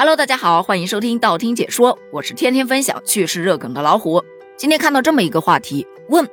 Hello，大家好，欢迎收听道听解说，我是天天分享趣事热梗的老虎。今天看到这么一个话题，问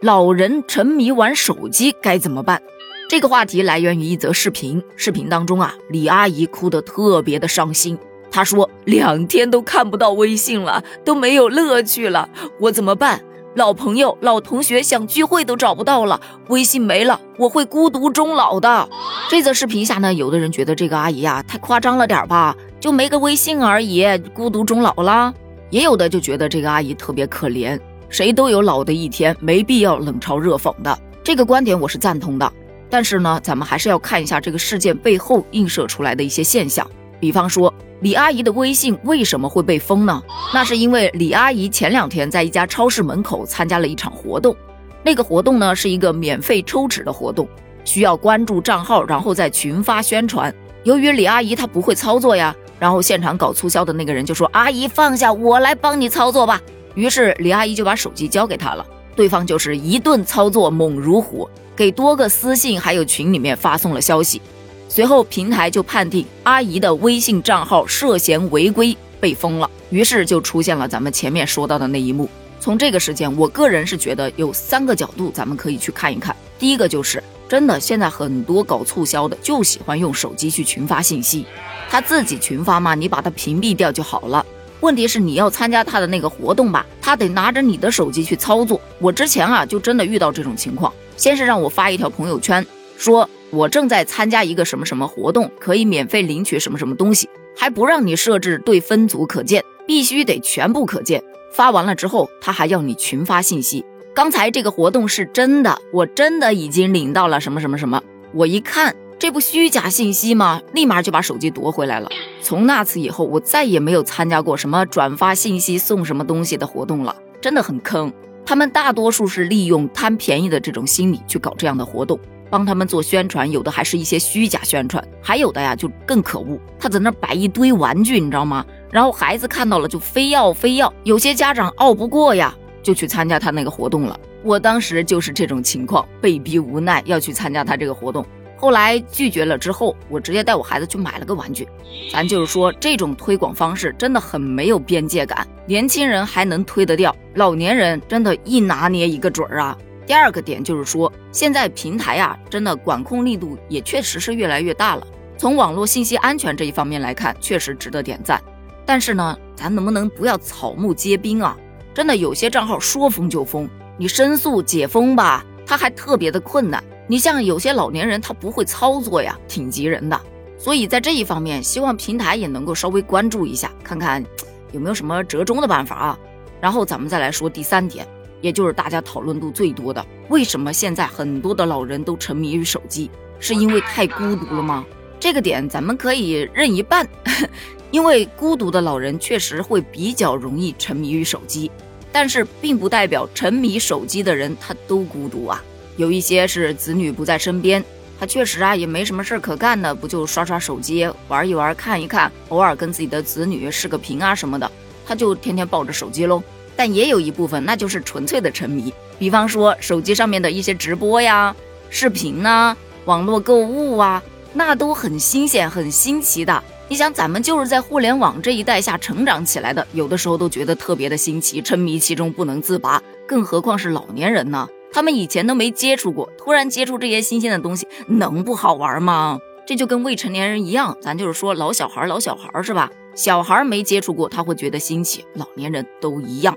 老人沉迷玩手机该怎么办？这个话题来源于一则视频，视频当中啊，李阿姨哭得特别的伤心。她说两天都看不到微信了，都没有乐趣了，我怎么办？老朋友、老同学想聚会都找不到了，微信没了，我会孤独终老的。这则视频下呢，有的人觉得这个阿姨呀太夸张了点吧，就没个微信而已，孤独终老了；也有的就觉得这个阿姨特别可怜，谁都有老的一天，没必要冷嘲热讽的。这个观点我是赞同的，但是呢，咱们还是要看一下这个事件背后映射出来的一些现象，比方说。李阿姨的微信为什么会被封呢？那是因为李阿姨前两天在一家超市门口参加了一场活动，那个活动呢是一个免费抽纸的活动，需要关注账号，然后再群发宣传。由于李阿姨她不会操作呀，然后现场搞促销的那个人就说：“阿姨放下，我来帮你操作吧。”于是李阿姨就把手机交给他了，对方就是一顿操作猛如虎，给多个私信还有群里面发送了消息。随后，平台就判定阿姨的微信账号涉嫌违规被封了，于是就出现了咱们前面说到的那一幕。从这个事件，我个人是觉得有三个角度，咱们可以去看一看。第一个就是，真的现在很多搞促销的就喜欢用手机去群发信息，他自己群发嘛，你把他屏蔽掉就好了。问题是你要参加他的那个活动吧，他得拿着你的手机去操作。我之前啊，就真的遇到这种情况，先是让我发一条朋友圈说。我正在参加一个什么什么活动，可以免费领取什么什么东西，还不让你设置对分组可见，必须得全部可见。发完了之后，他还要你群发信息。刚才这个活动是真的，我真的已经领到了什么什么什么。我一看，这不虚假信息吗？立马就把手机夺回来了。从那次以后，我再也没有参加过什么转发信息送什么东西的活动了，真的很坑。他们大多数是利用贪便宜的这种心理去搞这样的活动。帮他们做宣传，有的还是一些虚假宣传，还有的呀就更可恶，他在那摆一堆玩具，你知道吗？然后孩子看到了就非要非要，有些家长拗不过呀，就去参加他那个活动了。我当时就是这种情况，被逼无奈要去参加他这个活动，后来拒绝了之后，我直接带我孩子去买了个玩具。咱就是说，这种推广方式真的很没有边界感，年轻人还能推得掉，老年人真的一拿捏一个准儿啊。第二个点就是说，现在平台啊，真的管控力度也确实是越来越大了。从网络信息安全这一方面来看，确实值得点赞。但是呢，咱能不能不要草木皆兵啊？真的有些账号说封就封，你申诉解封吧，他还特别的困难。你像有些老年人，他不会操作呀，挺急人的。所以在这一方面，希望平台也能够稍微关注一下，看看有没有什么折中的办法啊。然后咱们再来说第三点。也就是大家讨论度最多的，为什么现在很多的老人都沉迷于手机？是因为太孤独了吗？这个点咱们可以认一半，因为孤独的老人确实会比较容易沉迷于手机，但是并不代表沉迷手机的人他都孤独啊。有一些是子女不在身边，他确实啊也没什么事儿可干的，不就刷刷手机玩一玩看一看，偶尔跟自己的子女视个频啊什么的，他就天天抱着手机喽。但也有一部分，那就是纯粹的沉迷，比方说手机上面的一些直播呀、视频呐、网络购物啊，那都很新鲜、很新奇的。你想，咱们就是在互联网这一代下成长起来的，有的时候都觉得特别的新奇，沉迷其中不能自拔，更何况是老年人呢？他们以前都没接触过，突然接触这些新鲜的东西，能不好玩吗？这就跟未成年人一样，咱就是说老小孩，老小孩是吧？小孩没接触过，他会觉得新奇，老年人都一样。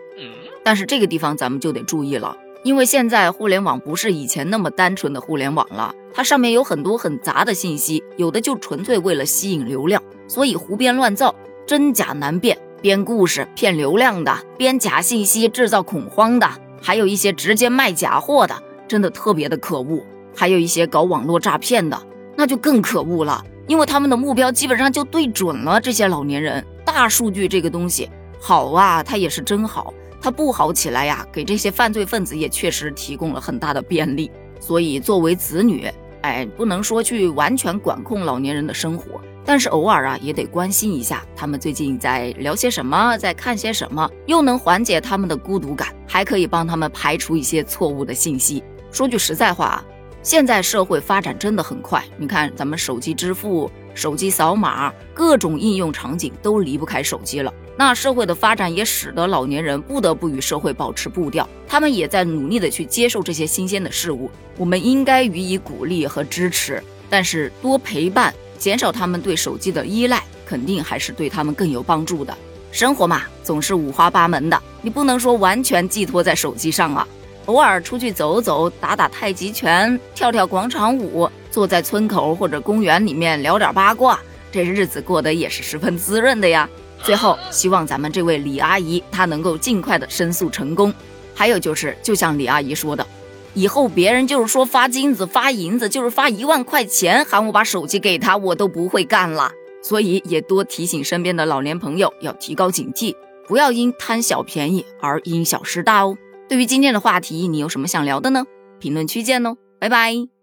但是这个地方咱们就得注意了，因为现在互联网不是以前那么单纯的互联网了，它上面有很多很杂的信息，有的就纯粹为了吸引流量，所以胡编乱造，真假难辨，编故事骗流量的，编假信息制造恐慌的，还有一些直接卖假货的，真的特别的可恶。还有一些搞网络诈骗的，那就更可恶了。因为他们的目标基本上就对准了这些老年人。大数据这个东西好啊，它也是真好；它不好起来呀，给这些犯罪分子也确实提供了很大的便利。所以作为子女，哎，不能说去完全管控老年人的生活，但是偶尔啊，也得关心一下他们最近在聊些什么，在看些什么，又能缓解他们的孤独感，还可以帮他们排除一些错误的信息。说句实在话。现在社会发展真的很快，你看咱们手机支付、手机扫码，各种应用场景都离不开手机了。那社会的发展也使得老年人不得不与社会保持步调，他们也在努力的去接受这些新鲜的事物。我们应该予以鼓励和支持，但是多陪伴，减少他们对手机的依赖，肯定还是对他们更有帮助的。生活嘛，总是五花八门的，你不能说完全寄托在手机上啊。偶尔出去走走，打打太极拳，跳跳广场舞，坐在村口或者公园里面聊点八卦，这日子过得也是十分滋润的呀。最后，希望咱们这位李阿姨她能够尽快的申诉成功。还有就是，就像李阿姨说的，以后别人就是说发金子、发银子，就是发一万块钱，喊我把手机给他，我都不会干了。所以也多提醒身边的老年朋友要提高警惕，不要因贪小便宜而因小失大哦。对于今天的话题，你有什么想聊的呢？评论区见哦，拜拜。